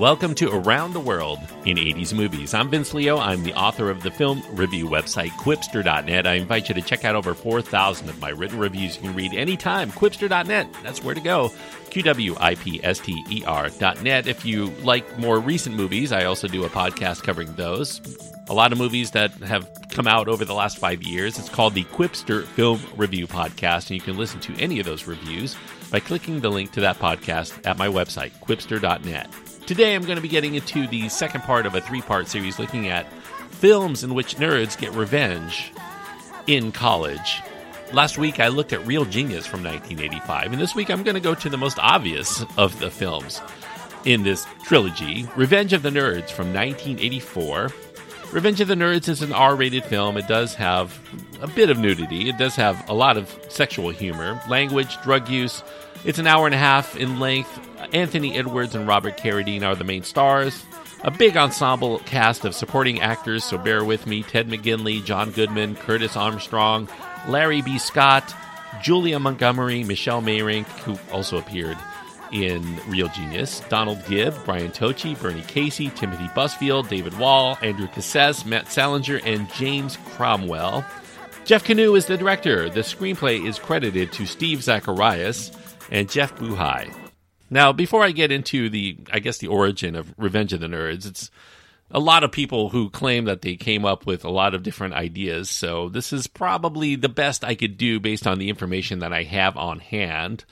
welcome to Around the World in 80s Movies. I'm Vince Leo. I'm the author of the film review website, Qwipster.net. I invite you to check out over 4,000 of my written reviews you can read anytime. Qwipster.net, that's where to go. Q-W-I-P-S-T-E-R.net. If you like more recent movies, I also do a podcast covering those. A lot of movies that have come out over the last five years. It's called the Qwipster Film Review Podcast, and you can listen to any of those reviews by clicking the link to that podcast at my website, qwipster.net. Today I'm going to be getting into the second part of a three part series looking at films in which nerds get revenge in college. Last week I looked at Real Genius from 1985, and this week I'm going to go to the most obvious of the films in this trilogy Revenge of the Nerds from 1984. Revenge of the Nerds is an R rated film. It does have a bit of nudity, it does have a lot of sexual humor, language, drug use. It's an hour and a half in length. Anthony Edwards and Robert Carradine are the main stars. A big ensemble cast of supporting actors, so bear with me Ted McGinley, John Goodman, Curtis Armstrong, Larry B. Scott, Julia Montgomery, Michelle Meyrink, who also appeared in Real Genius, Donald Gibb, Brian Tochi, Bernie Casey, Timothy Busfield, David Wall, Andrew Cassese, Matt Salinger, and James Cromwell. Jeff Kanew is the director. The screenplay is credited to Steve Zacharias and Jeff Buhai. Now, before I get into the, I guess, the origin of Revenge of the Nerds, it's a lot of people who claim that they came up with a lot of different ideas. So this is probably the best I could do based on the information that I have on hand.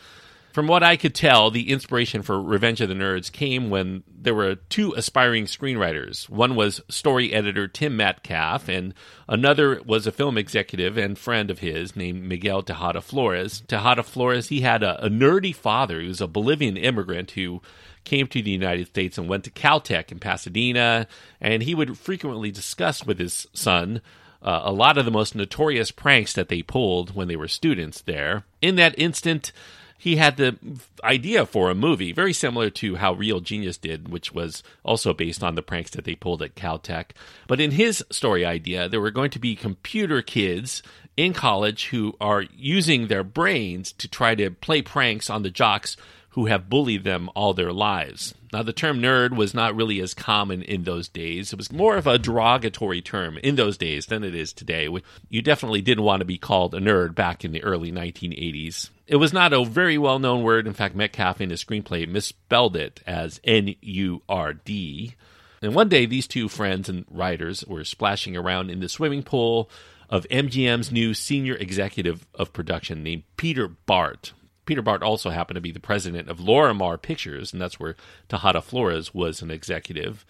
From what I could tell, the inspiration for Revenge of the Nerds came when there were two aspiring screenwriters. One was story editor Tim Metcalf, and another was a film executive and friend of his named Miguel Tejada Flores. Tejada Flores, he had a, a nerdy father. He was a Bolivian immigrant who came to the United States and went to Caltech in Pasadena, and he would frequently discuss with his son uh, a lot of the most notorious pranks that they pulled when they were students there. In that instant, he had the idea for a movie, very similar to how Real Genius did, which was also based on the pranks that they pulled at Caltech. But in his story idea, there were going to be computer kids in college who are using their brains to try to play pranks on the jocks who have bullied them all their lives. Now, the term nerd was not really as common in those days. It was more of a derogatory term in those days than it is today. You definitely didn't want to be called a nerd back in the early 1980s. It was not a very well known word. In fact, Metcalf in his screenplay misspelled it as N U R D. And one day, these two friends and writers were splashing around in the swimming pool of MGM's new senior executive of production named Peter Bart. Peter Bart also happened to be the president of Lorimar Pictures, and that's where Tejada Flores was an executive.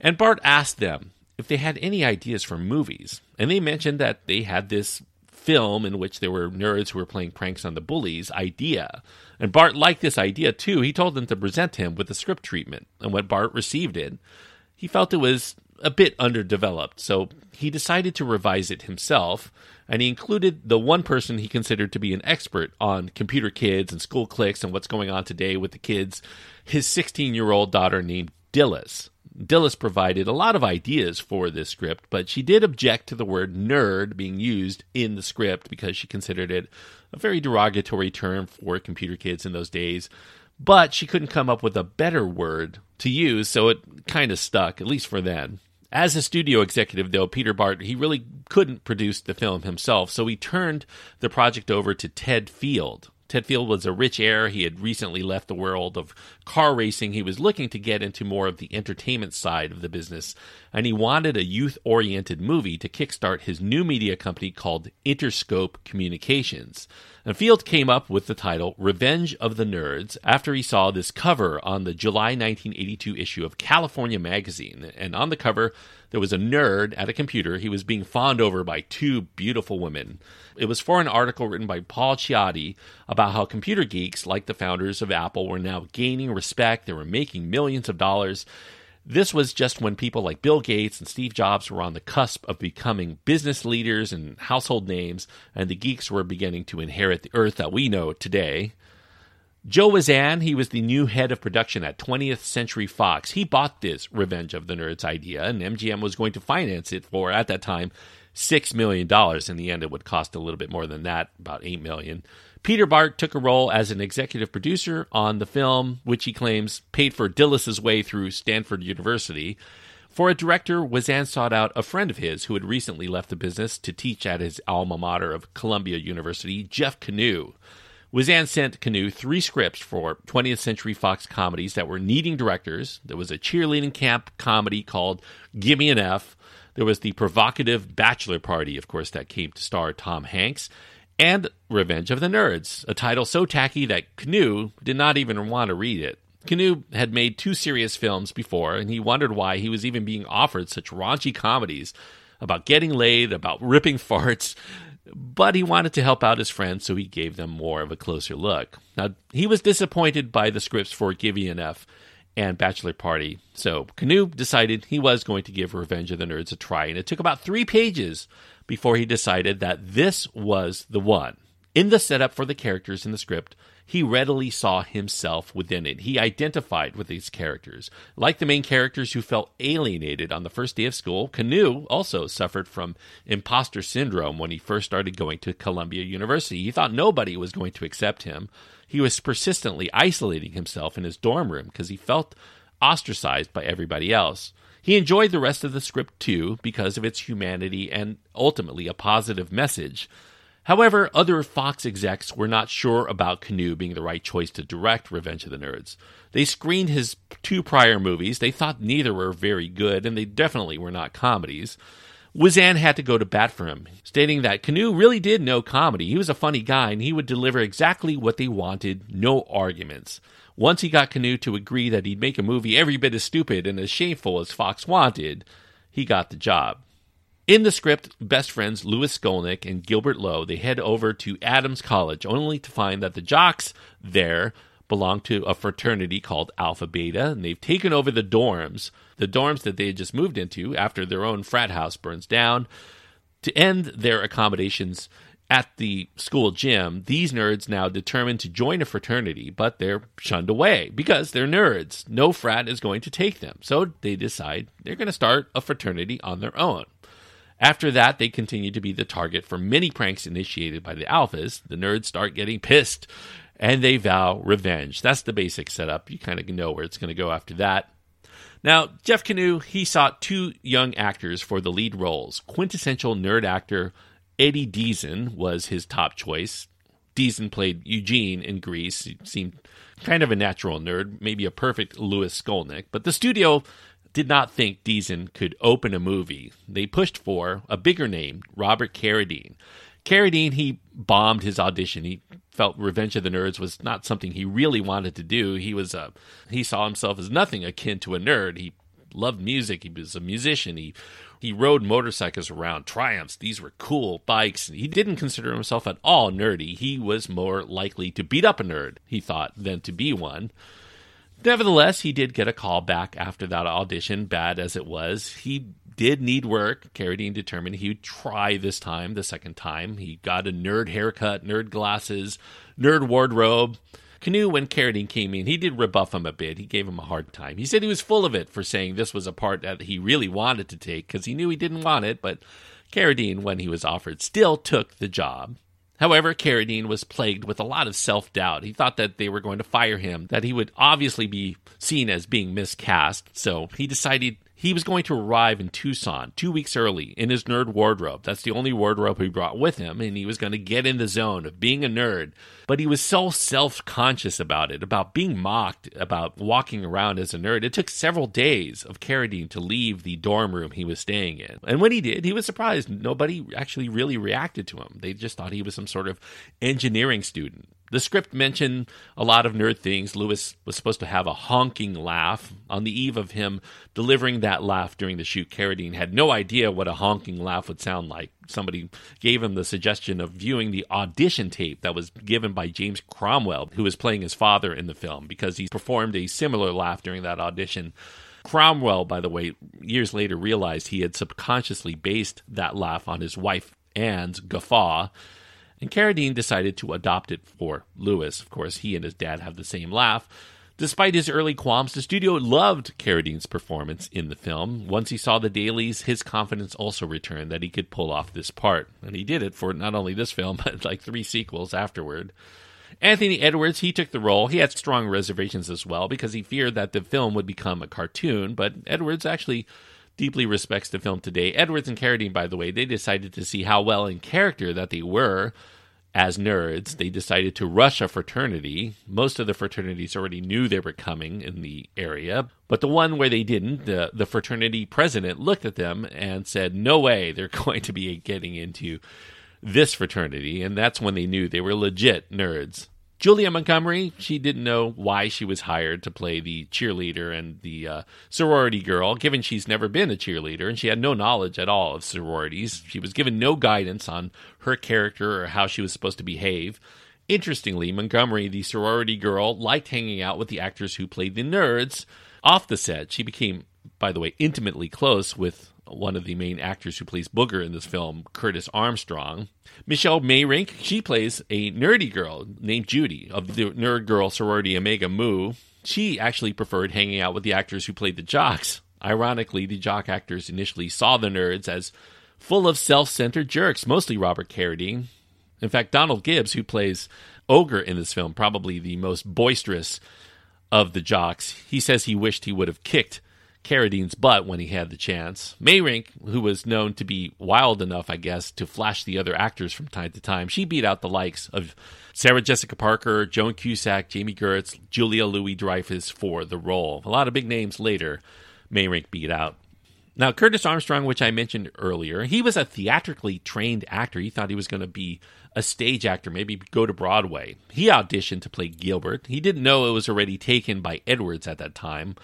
And Bart asked them if they had any ideas for movies. And they mentioned that they had this film in which there were nerds who were playing pranks on the bullies idea. And Bart liked this idea too. He told them to present him with a script treatment. And when Bart received it, he felt it was a bit underdeveloped. So he decided to revise it himself and he included the one person he considered to be an expert on computer kids and school cliques and what's going on today with the kids, his 16 year old daughter named Dilys. Dilys provided a lot of ideas for this script, but she did object to the word nerd being used in the script because she considered it a very derogatory term for computer kids in those days. But she couldn't come up with a better word to use, so it kind of stuck, at least for then. As a studio executive, though, Peter Bart, he really couldn't produce the film himself, so he turned the project over to Ted Field. Ted Field was a rich heir. He had recently left the world of car racing. He was looking to get into more of the entertainment side of the business, and he wanted a youth oriented movie to kickstart his new media company called Interscope Communications. And Field came up with the title Revenge of the Nerds after he saw this cover on the July 1982 issue of California Magazine. And on the cover, there was a nerd at a computer. He was being fawned over by two beautiful women. It was for an article written by Paul Ciotti about how computer geeks, like the founders of Apple, were now gaining respect. They were making millions of dollars. This was just when people like Bill Gates and Steve Jobs were on the cusp of becoming business leaders and household names, and the geeks were beginning to inherit the earth that we know today. Joe Wizan, he was the new head of production at 20th Century Fox. He bought this Revenge of the Nerds idea, and MGM was going to finance it for, at that time, $6 million. In the end, it would cost a little bit more than that, about 8 million. Peter Bart took a role as an executive producer on the film, which he claims paid for Dilys's way through Stanford University. For a director, Wizan sought out a friend of his who had recently left the business to teach at his alma mater of Columbia University, Jeff Kanew. Wizan sent Kanew three scripts for 20th Century Fox comedies that were needing directors. There was a cheerleading camp comedy called Gimme an F. There was the provocative Bachelor Party, of course, that came to star Tom Hanks, and Revenge of the Nerds, a title so tacky that Kanew did not even want to read it. Kanew had made two serious films before, and he wondered why he was even being offered such raunchy comedies about getting laid, about ripping farts, but he wanted to help out his friends, so he gave them more of a closer look. Now, he was disappointed by the scripts for Gimme an F and Bachelor Party, so Kanew decided he was going to give Revenge of the Nerds a try, and it took about three pages before he decided that this was the one. In the setup for the characters in the script, he readily saw himself within it. He identified with these characters. Like the main characters who felt alienated on the first day of school, Kanew also suffered from imposter syndrome when he first started going to Columbia University. He thought nobody was going to accept him. He was persistently isolating himself in his dorm room because he felt ostracized by everybody else. He enjoyed the rest of the script too because of its humanity and ultimately a positive message. However, other Fox execs were not sure about Kanew being the right choice to direct Revenge of the Nerds. They screened his two prior movies. They thought neither were very good, and they definitely were not comedies. Wizan had to go to bat for him, stating that Kanew really did know comedy. He was a funny guy, and he would deliver exactly what they wanted, no arguments. Once he got Kanew to agree that he'd make a movie every bit as stupid and as shameful as Fox wanted, he got the job. In the script, best friends Louis Skolnick and Gilbert Lowe they head over to Adams College, only to find that the jocks there belong to a fraternity called Alpha Beta, and they've taken over the dorms, the dorms that they had just moved into after their own frat house burns down. To end their accommodations at the school gym, these nerds now determined to join a fraternity, but they're shunned away because they're nerds. No frat is going to take them. So they decide they're going to start a fraternity on their own. After that, they continue to be the target for many pranks initiated by the alphas. The nerds start getting pissed and they vow revenge. That's the basic setup. You kind of know where it's going to go after that. Now, Jeff Kanew, he sought two young actors for the lead roles. Quintessential nerd actor Eddie Deezen was his top choice. Deezen played Eugene in Grease. He seemed kind of a natural nerd, maybe a perfect Louis Skolnick. But the studio did not think Deezen could open a movie. They pushed for a bigger name, Robert Carradine. Carradine, he bombed his audition. He felt Revenge of the Nerds was not something he really wanted to do. He was a he saw himself as nothing akin to a nerd. He loved music. He was a musician. He he rode motorcycles around Triumphs. These were cool bikes. He didn't consider himself at all nerdy. He was more likely to beat up a nerd, he thought, than to be one. Nevertheless, he did get a call back after that audition, bad as it was. He did need work. Carradine determined he would try this time, the second time. He got a nerd haircut, nerd glasses, nerd wardrobe. Kanew, when Carradine came in, he did rebuff him a bit. He gave him a hard time. He said he was full of it for saying this was a part that he really wanted to take because he knew he didn't want it, but Carradine, when he was offered, still took the job. However, Carradine was plagued with a lot of self doubt. He thought that they were going to fire him, that he would obviously be seen as being miscast, so he decided he was going to arrive in Tucson two weeks early in his nerd wardrobe. That's the only wardrobe he brought with him, and he was going to get in the zone of being a nerd. But he was so self conscious about it, about being mocked, about walking around as a nerd. It took several days of Carradine to leave the dorm room he was staying in. And when he did, he was surprised. Nobody actually really reacted to him. They just thought he was some sort of engineering student. The script mentioned a lot of nerd things. Lewis was supposed to have a honking laugh. On the eve of him delivering that laugh during the shoot, Carradine had no idea what a honking laugh would sound like. Somebody gave him the suggestion of viewing the audition tape that was given by James Cromwell, who was playing his father in the film, because he performed a similar laugh during that audition. Cromwell, by the way, years later realized he had subconsciously based that laugh on his wife Anne's guffaw and Carradine decided to adopt it for Lewis. Of course, he and his dad have the same laugh. Despite his early qualms, the studio loved Carradine's performance in the film. Once he saw the dailies, his confidence also returned that he could pull off this part. And he did it for not only this film, but like three sequels afterward. Anthony Edwards, he took the role. He had strong reservations as well because he feared that the film would become a cartoon, but Edwards actually deeply respects the film today. Edwards and Carradine, by the way, they decided to see how well in character that they were as nerds, they decided to rush a fraternity. Most of the fraternities already knew they were coming in the area, but the one where they didn't, the, the fraternity president looked at them and said, No way, they're going to be getting into this fraternity. And that's when they knew they were legit nerds. Julia Montgomery, she didn't know why she was hired to play the cheerleader and the uh, sorority girl, given she's never been a cheerleader and she had no knowledge at all of sororities. She was given no guidance on her character or how she was supposed to behave. Interestingly, Montgomery, the sorority girl, liked hanging out with the actors who played the nerds off the set. She became, by the way, intimately close with one of the main actors who plays Booger in this film, Curtis Armstrong. Michelle Meyrink, she plays a nerdy girl named Judy of the nerd girl sorority Omega Mu. She actually preferred hanging out with the actors who played the jocks. Ironically, the jock actors initially saw the nerds as full of self centered jerks, mostly Robert Carradine. In fact, Donald Gibbs, who plays Ogre in this film, probably the most boisterous of the jocks, he says he wished he would have kicked Carradine's butt when he had the chance. Meyrink, who was known to be wild enough, I guess, to flash the other actors from time to time, she beat out the likes of Sarah Jessica Parker, Joan Cusack, Jami Gertz, Julia Louis Dreyfus for the role. A lot of big names later, Meyrink beat out. Now, Curtis Armstrong, which I mentioned earlier, he was a theatrically trained actor. He thought he was going to be a stage actor, maybe go to Broadway. He auditioned to play Gilbert. He didn't know it was already taken by Edwards at that time,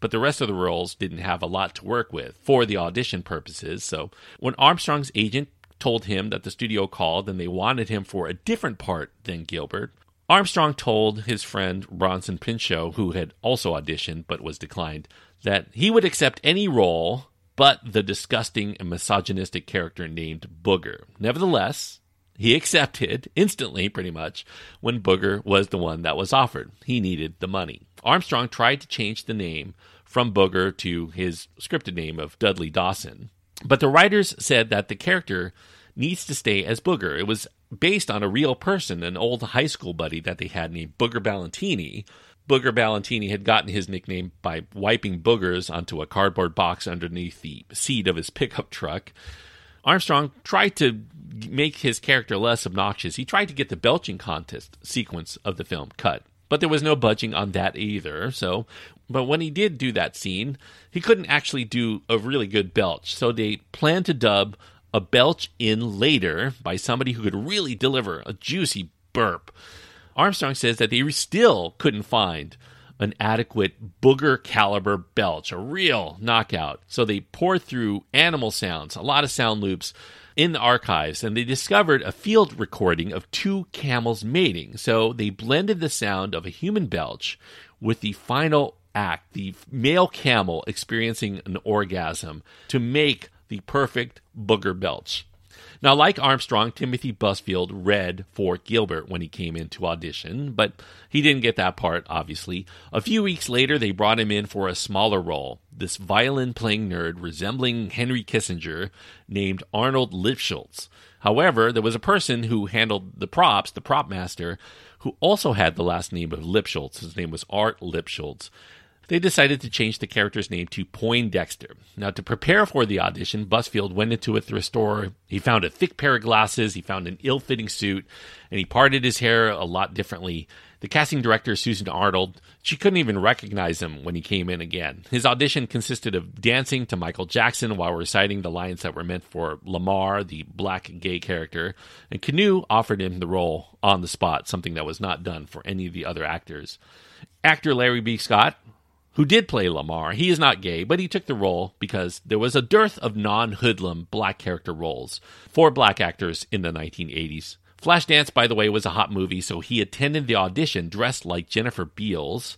but the rest of the roles didn't have a lot to work with for the audition purposes. So when Armstrong's agent told him that the studio called and they wanted him for a different part than Gilbert, Armstrong told his friend Bronson Pinchot, who had also auditioned but was declined, that he would accept any role but the disgusting and misogynistic character named Booger. Nevertheless, he accepted instantly, pretty much, when Booger was the one that was offered. He needed the money. Armstrong tried to change the name from Booger to his scripted name of Dudley Dawson. But the writers said that the character needs to stay as Booger. It was based on a real person, an old high school buddy that they had named Booger Ballantini. Booger Ballantini had gotten his nickname by wiping boogers onto a cardboard box underneath the seat of his pickup truck. Armstrong tried to make his character less obnoxious. He tried to get the belching contest sequence of the film cut. But there was no budging on that either. So, but when he did do that scene, he couldn't actually do a really good belch. So they planned to dub a belch in later by somebody who could really deliver a juicy burp. Armstrong says that they still couldn't find an adequate booger caliber belch, a real knockout. So they poured through animal sounds, a lot of sound loops, in the archives and they discovered a field recording of two camels mating. So they blended the sound of a human belch with the final act, the male camel experiencing an orgasm, to make the perfect booger belch. Now, like Armstrong, Timothy Busfield read for Gilbert when he came in to audition, but he didn't get that part, obviously. A few weeks later, they brought him in for a smaller role, this violin playing nerd resembling Henry Kissinger named Arnold Lipschultz. However, there was a person who handled the props, the prop master, who also had the last name of Lipschultz. His name was Art Lipschultz they decided to change the character's name to Poindexter. Now, to prepare for the audition, Busfield went into a thrift store. He found a thick pair of glasses, he found an ill fitting suit, and he parted his hair a lot differently. The casting director, Susan Arnold, she couldn't even recognize him when he came in again. His audition consisted of dancing to Michael Jackson while reciting the lines that were meant for Lamar, the black gay character, and Kanew offered him the role on the spot, something that was not done for any of the other actors. Actor Larry B. Scott who did play Lamar. He is not gay, but he took the role because there was a dearth of non hoodlum black character roles for black actors in the 1980s. Flashdance, by the way, was a hot movie, so he attended the audition dressed like Jennifer Beals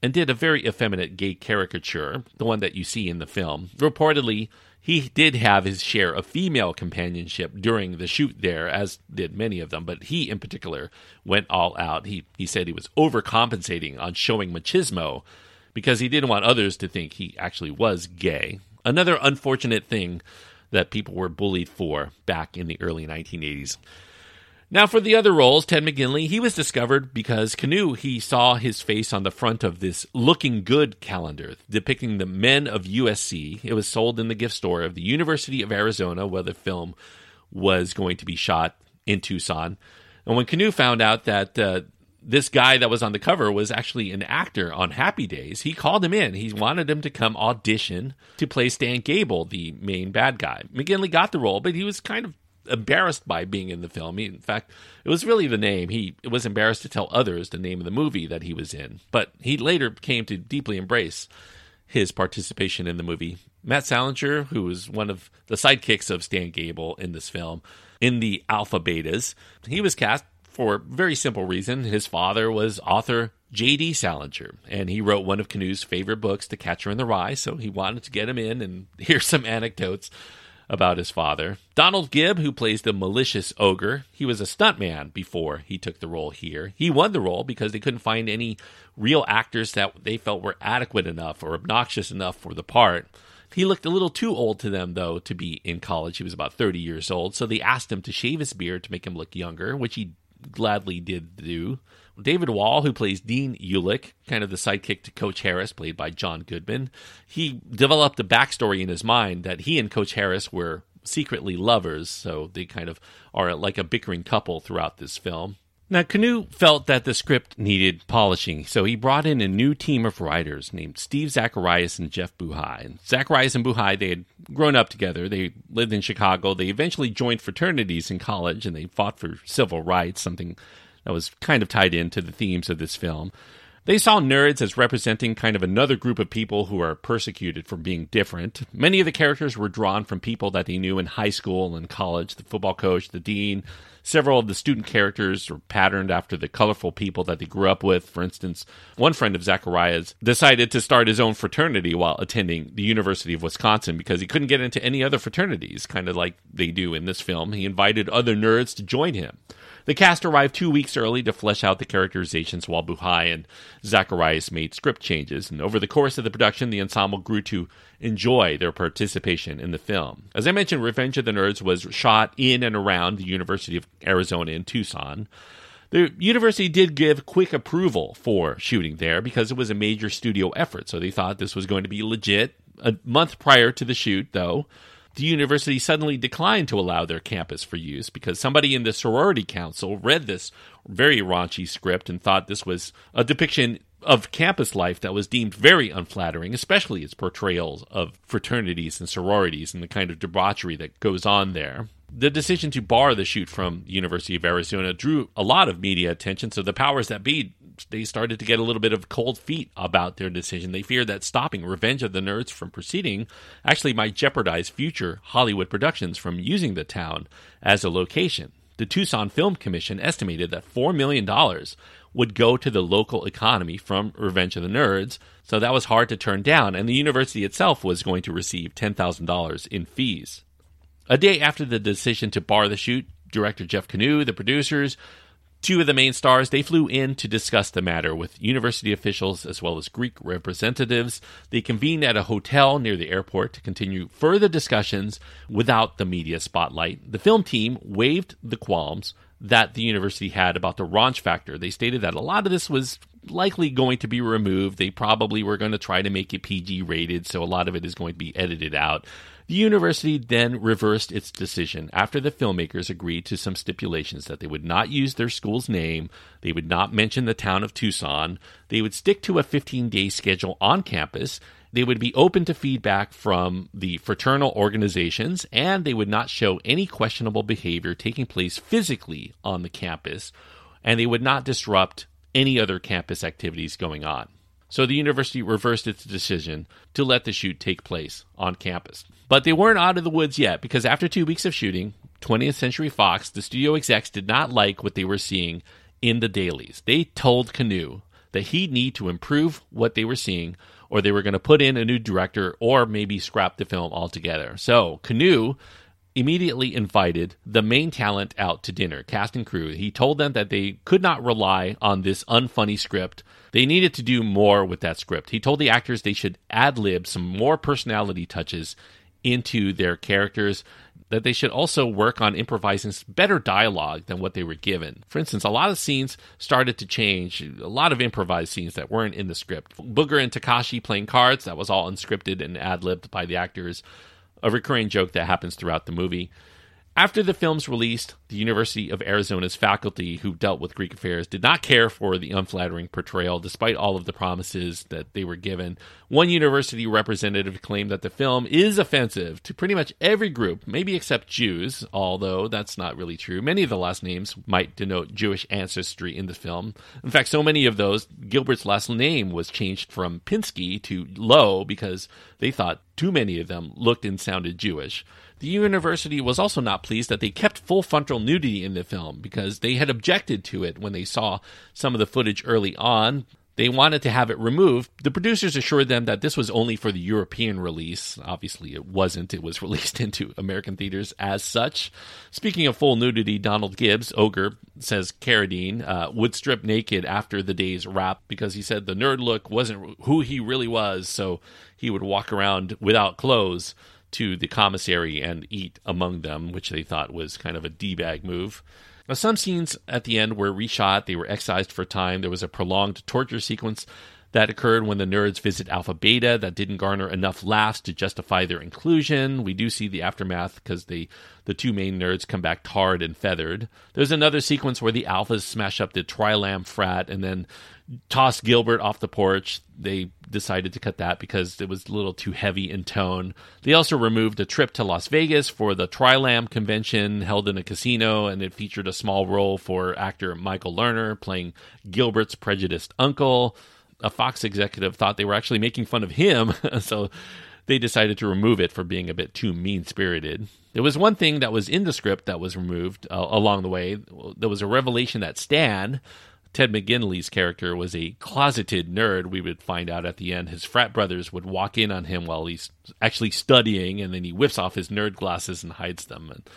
and did a very effeminate gay caricature, the one that you see in the film. Reportedly, He did have his share of female companionship during the shoot there, as did many of them, but he in particular went all out. He, he said he was overcompensating on showing machismo because he didn't want others to think he actually was gay. Another unfortunate thing that people were bullied for back in the early 1980s. Now, for the other roles, Ted McGinley, he was discovered because Kanew, he saw his face on the front of this looking good calendar depicting the men of USC. It was sold in the gift store of the University of Arizona, where the film was going to be shot in Tucson. And when Kanew found out that uh, this guy that was on the cover was actually an actor on Happy Days, he called him in. He wanted him to come audition to play Stan Gable, the main bad guy. McGinley got the role, but he was kind of embarrassed by being in the film. He, in fact, it was really the name. He was embarrassed to tell others the name of the movie that he was in, but he later came to deeply embrace his participation in the movie. Matt Salinger, who was one of the sidekicks of Stan Gable in this film, in the Alpha Betas, he was cast for a very simple reason. His father was author J.D. Salinger, and he wrote one of Kanew's favorite books, The Catcher in the Rye, so he wanted to get him in and hear some anecdotes about his father. Donald Gibb, who plays the malicious ogre, he was a stuntman before he took the role here. He won the role because they couldn't find any real actors that they felt were adequate enough or obnoxious enough for the part. He looked a little too old to them, though, to be in college. He was about 30 years old, so they asked him to shave his beard to make him look younger, which he gladly did do. David Wall, who plays Dean Ulick, kind of the sidekick to Coach Harris, played by John Goodman, he developed a backstory in his mind that he and Coach Harris were secretly lovers, so they kind of are like a bickering couple throughout this film. Now, Kanew felt that the script needed polishing, so he brought in a new team of writers named Steve Zacharias and Jeff Buhai. And Zacharias and Buhai, they had grown up together. They lived in Chicago. They eventually joined fraternities in college, and they fought for civil rights, something that was kind of tied into the themes of this film. They saw nerds as representing kind of another group of people who are persecuted for being different. Many of the characters were drawn from people that they knew in high school and college the football coach, the dean. Several of the student characters were patterned after the colorful people that they grew up with. For instance, one friend of Zacharias's decided to start his own fraternity while attending the University of Wisconsin because he couldn't get into any other fraternities, kind of like they do in this film. He invited other nerds to join him. The cast arrived two weeks early to flesh out the characterizations while Buhai and Zacharias made script changes. And over the course of the production, the ensemble grew to enjoy their participation in the film. As I mentioned, Revenge of the Nerds was shot in and around the University of Arizona in Tucson. The university did give quick approval for shooting there because it was a major studio effort, so they thought this was going to be legit. A month prior to the shoot, though, the university suddenly declined to allow their campus for use because somebody in the sorority council read this very raunchy script and thought this was a depiction of campus life that was deemed very unflattering, especially its portrayals of fraternities and sororities and the kind of debauchery that goes on there. The decision to bar the shoot from University of Arizona drew a lot of media attention, so the powers that be they started to get a little bit of cold feet about their decision. They feared that stopping Revenge of the Nerds from proceeding actually might jeopardize future Hollywood productions from using the town as a location. The Tucson Film Commission estimated that $4 million would go to the local economy from Revenge of the Nerds, so that was hard to turn down, and the university itself was going to receive $10,000 in fees. A day after the decision to bar the shoot, director Jeff Kanew, the producers, Two of the main stars, they flew in to discuss the matter with university officials as well as Greek representatives. They convened at a hotel near the airport to continue further discussions without the media spotlight. The film team waived the qualms that the university had about the raunch factor. They stated that a lot of this was likely going to be removed. They probably were going to try to make it PG rated, so a lot of it is going to be edited out. The university then reversed its decision after the filmmakers agreed to some stipulations that they would not use their school's name, they would not mention the town of Tucson, they would stick to a 15 day schedule on campus, they would be open to feedback from the fraternal organizations, and they would not show any questionable behavior taking place physically on the campus, and they would not disrupt any other campus activities going on. So the university reversed its decision to let the shoot take place on campus. But they weren't out of the woods yet because after two weeks of shooting, 20th Century Fox, the studio execs did not like what they were seeing in the dailies. They told Kanew that he'd need to improve what they were seeing or they were going to put in a new director, or maybe scrap the film altogether. So, Kanew immediately invited the main talent out to dinner, cast and crew. He told them that they could not rely on this unfunny script. They needed to do more with that script. He told the actors they should ad lib some more personality touches into their characters that they should also work on improvising better dialogue than what they were given. For instance, a lot of scenes started to change, a lot of improvised scenes that weren't in the script. Booger and Takashi playing cards, that was all unscripted and ad libbed by the actors, a recurring joke that happens throughout the movie. After the film's release, the University of Arizona's faculty who dealt with Greek affairs did not care for the unflattering portrayal, despite all of the promises that they were given. One university representative claimed that the film is offensive to pretty much every group, maybe except Jews, although that's not really true. Many of the last names might denote Jewish ancestry in the film. In fact, so many of those, Gilbert's last name was changed from Pinsky to Lowe because they thought too many of them looked and sounded Jewish. The university was also not pleased that they kept full frontal nudity in the film because they had objected to it when they saw some of the footage early on. They wanted to have it removed. The producers assured them that this was only for the European release. Obviously, it wasn't. It was released into American theaters as such. Speaking of full nudity, Donald Gibbs, Ogre, says Carradine uh, would strip naked after the day's wrap because he said the nerd look wasn't who he really was, so he would walk around without clothes to the commissary and eat among them, which they thought was kind of a D bag move. Now, some scenes at the end were reshot, they were excised for time. There was a prolonged torture sequence that occurred when the nerds visit Alpha Beta that didn't garner enough laughs to justify their inclusion. We do see the aftermath because the the two main nerds come back tarred and feathered. There's another sequence where the Alphas smash up the Trilam frat and then toss Gilbert off the porch. They decided to cut that because it was a little too heavy in tone. They also removed a trip to Las Vegas for the Trilam convention held in a casino, and it featured a small role for actor Michael Lerner playing Gilbert's prejudiced uncle. A Fox executive thought they were actually making fun of him, so they decided to remove it for being a bit too mean spirited. There was one thing that was in the script that was removed uh, along the way. There was a revelation that Stan, Ted McGinley's character was a closeted nerd. We would find out at the end. His frat brothers would walk in on him while he's actually studying, and then he whips off his nerd glasses and hides them. And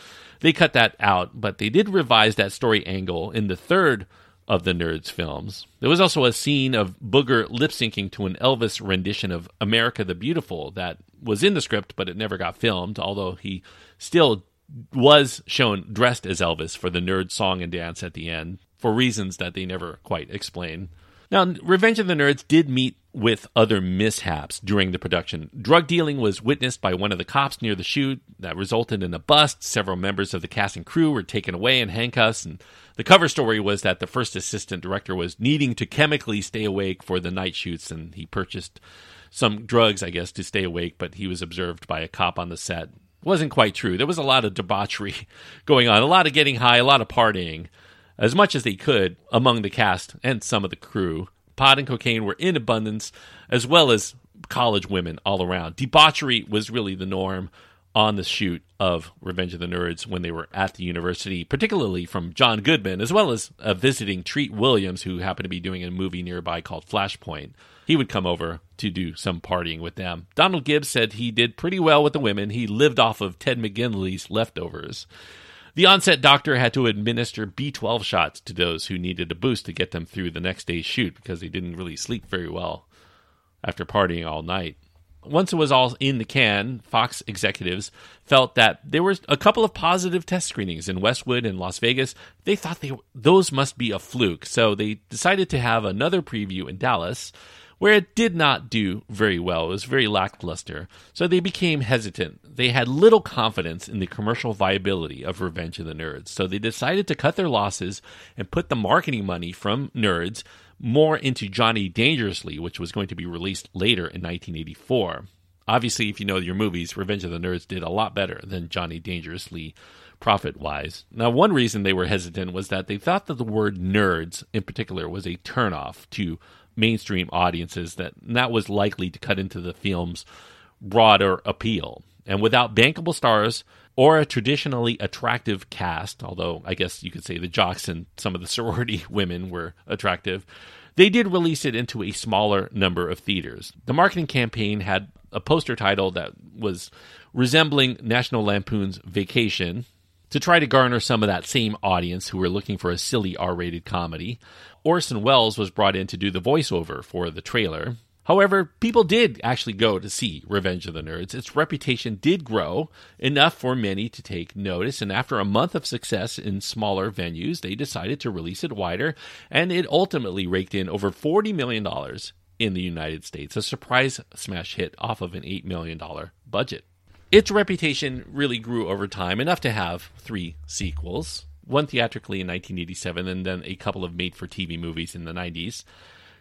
they cut that out, but they did revise that story angle in the third of the Nerds films. There was also a scene of Booger lip syncing to an Elvis rendition of America the Beautiful that was in the script, but it never got filmed, although he still was shown dressed as Elvis for the nerd song and dance at the end for reasons that they never quite explain. Now, Revenge of the Nerds did meet with other mishaps during the production. Drug dealing was witnessed by one of the cops near the shoot that resulted in a bust. Several members of the cast and crew were taken away in handcuffs, and the cover story was that the first assistant director was needing to chemically stay awake for the night shoots, and he purchased some drugs, I guess, to stay awake, but he was observed by a cop on the set. It wasn't quite true. There was a lot of debauchery going on, a lot of getting high, a lot of partying as much as they could among the cast and some of the crew. Pot and cocaine were in abundance, as well as college women all around. Debauchery was really the norm on the shoot of Revenge of the Nerds when they were at the university, particularly from John Goodman, as well as a visiting Treat Williams, who happened to be doing a movie nearby called Flashpoint. He would come over to do some partying with them. Donald Gibbs said he did pretty well with the women. He lived off of Ted McGinley's leftovers. The onset doctor had to administer B12 shots to those who needed a boost to get them through the next day's shoot because they didn't really sleep very well after partying all night. Once it was all in the can, Fox executives felt that there were a couple of positive test screenings in Westwood and Las Vegas. They thought they those must be a fluke, so they decided to have another preview in Dallas where it did not do very well. It was very lackluster. So they became hesitant. They had little confidence in the commercial viability of Revenge of the Nerds. So they decided to cut their losses and put the marketing money from Nerds more into Johnny Dangerously, which was going to be released later in 1984. Obviously, if you know your movies, Revenge of the Nerds did a lot better than Johnny Dangerously profit wise. Now, one reason they were hesitant was that they thought that the word nerds in particular was a turnoff to mainstream audiences that that was likely to cut into the film's broader appeal. And without bankable stars or a traditionally attractive cast, although I guess you could say the jocks and some of the sorority women were attractive, they did release it into a smaller number of theaters. The marketing campaign had a poster title that was resembling National Lampoon's Vacation to try to garner some of that same audience who were looking for a silly R rated comedy. Orson Welles was brought in to do the voiceover for the trailer. However, people did actually go to see Revenge of the Nerds. Its reputation did grow enough for many to take notice, and after a month of success in smaller venues, they decided to release it wider, and it ultimately raked in over $40 million in the United States, a surprise smash hit off of an $8 million budget. Its reputation really grew over time, enough to have three sequels one theatrically in 1987, and then a couple of made for TV movies in the 90s.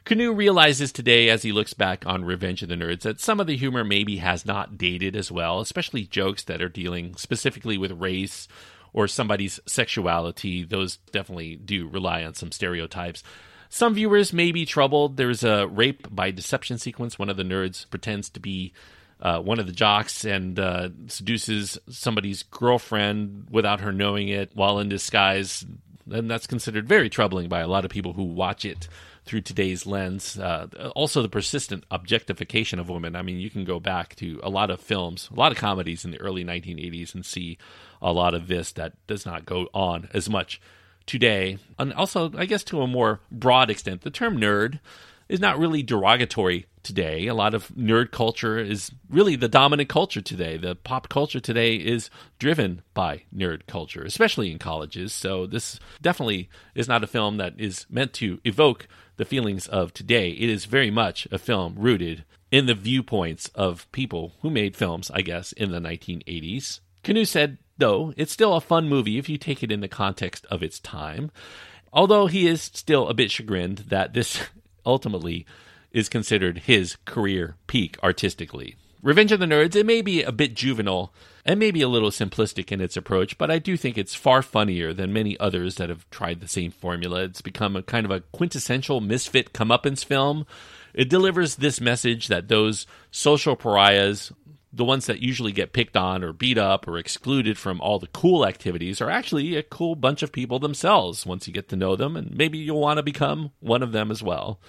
Kanew realizes today, as he looks back on Revenge of the Nerds, that some of the humor maybe has not dated as well, especially jokes that are dealing specifically with race or somebody's sexuality. Those definitely do rely on some stereotypes. Some viewers may be troubled. There's a rape by deception sequence. One of the nerds pretends to be uh, one of the jocks and uh, seduces somebody's girlfriend without her knowing it while in disguise. And that's considered very troubling by a lot of people who watch it through today's lens. Uh, also, the persistent objectification of women. I mean, you can go back to a lot of films, a lot of comedies in the early 1980s, and see a lot of this that does not go on as much today. And also, I guess to a more broad extent, the term nerd is not really derogatory today. A lot of nerd culture is really the dominant culture today. The pop culture today is driven by nerd culture, especially in colleges. So, this definitely is not a film that is meant to evoke the feelings of today. It is very much a film rooted in the viewpoints of people who made films, I guess, in the 1980s. Kanew said, though, it's still a fun movie if you take it in the context of its time. Although he is still a bit chagrined that this ultimately is considered his career peak artistically. Revenge of the Nerds, it may be a bit juvenile and maybe a little simplistic in its approach, but I do think it's far funnier than many others that have tried the same formula. It's become a kind of a quintessential misfit comeuppance film. It delivers this message that those social pariahs, the ones that usually get picked on or beat up or excluded from all the cool activities, are actually a cool bunch of people themselves once you get to know them, and maybe you'll want to become one of them as well.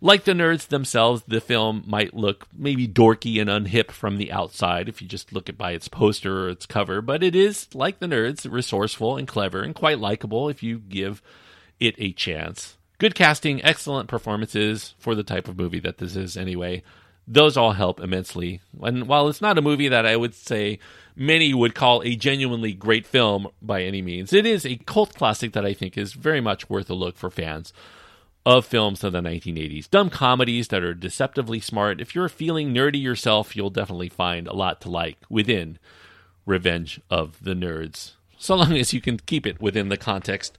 Like the nerds themselves, the film might look maybe dorky and unhip from the outside if you just look at by its poster or its cover, but it is, like the nerds, resourceful and clever and quite likable if you give it a chance. Good casting, excellent performances for the type of movie that this is, anyway. Those all help immensely. And while it's not a movie that I would say many would call a genuinely great film by any means, it is a cult classic that I think is very much worth a look for fans of films of the 1980s. Dumb comedies that are deceptively smart. If you're feeling nerdy yourself, you'll definitely find a lot to like within Revenge of the Nerds. So long as you can keep it within the context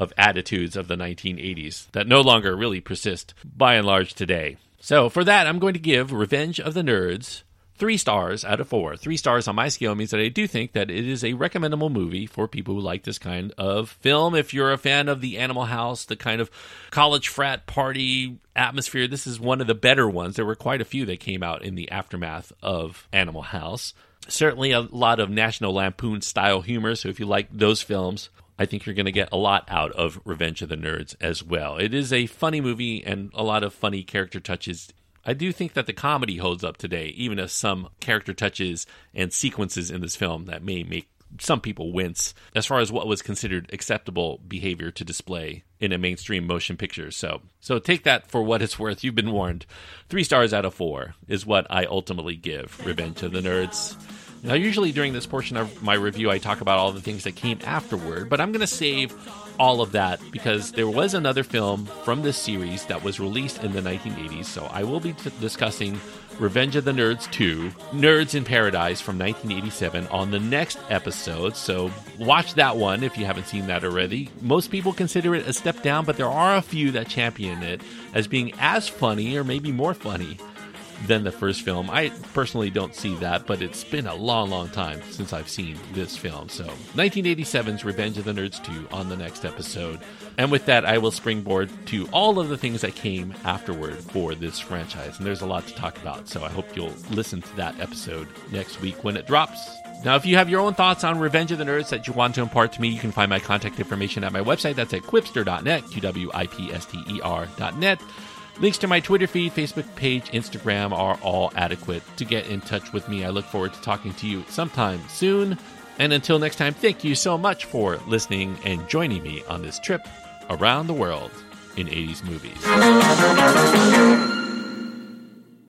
of attitudes of the 1980s that no longer really persist by and large today. So, for that, I'm going to give Revenge of the Nerds three stars out of four. Three stars on my scale means that I do think that it is a recommendable movie for people who like this kind of film. If you're a fan of the Animal House, the kind of college frat party atmosphere, this is one of the better ones. There were quite a few that came out in the aftermath of Animal House. Certainly a lot of National Lampoon style humor. So if you like those films, I think you're going to get a lot out of Revenge of the Nerds as well. It is a funny movie and a lot of funny character touches I do think that the comedy holds up today, even if some character touches and sequences in this film that may make some people wince as far as what was considered acceptable behavior to display in a mainstream motion picture. So, so take that for what it's worth. You've been warned. Three stars out of four is what I ultimately give Revenge of the Nerds. Now, usually during this portion of my review, I talk about all the things that came afterward, but I'm going to save all of that because there was another film from this series that was released in the 1980s. So I will be t- discussing Revenge of the Nerds 2, Nerds in Paradise from 1987 on the next episode. So watch that one if you haven't seen that already. Most people consider it a step down, but there are a few that champion it as being as funny or maybe more funny than the first film. I personally don't see that, but it's been a long, long time since I've seen this film. So, 1987's Revenge of the Nerds 2 on the next episode. And with that, I will springboard to all of the things that came afterward for this franchise. And there's a lot to talk about, so I hope you'll listen to that episode next week when it drops. Now, if you have your own thoughts on Revenge of the Nerds that you want to impart to me, you can find my contact information at my website. That's at qwipster.net, Q W I P S T E R.net. Links to my Twitter feed, Facebook page, Instagram are all adequate to get in touch with me. I look forward to talking to you sometime soon. And until next time, thank you so much for listening and joining me on this trip around the world in 80s movies.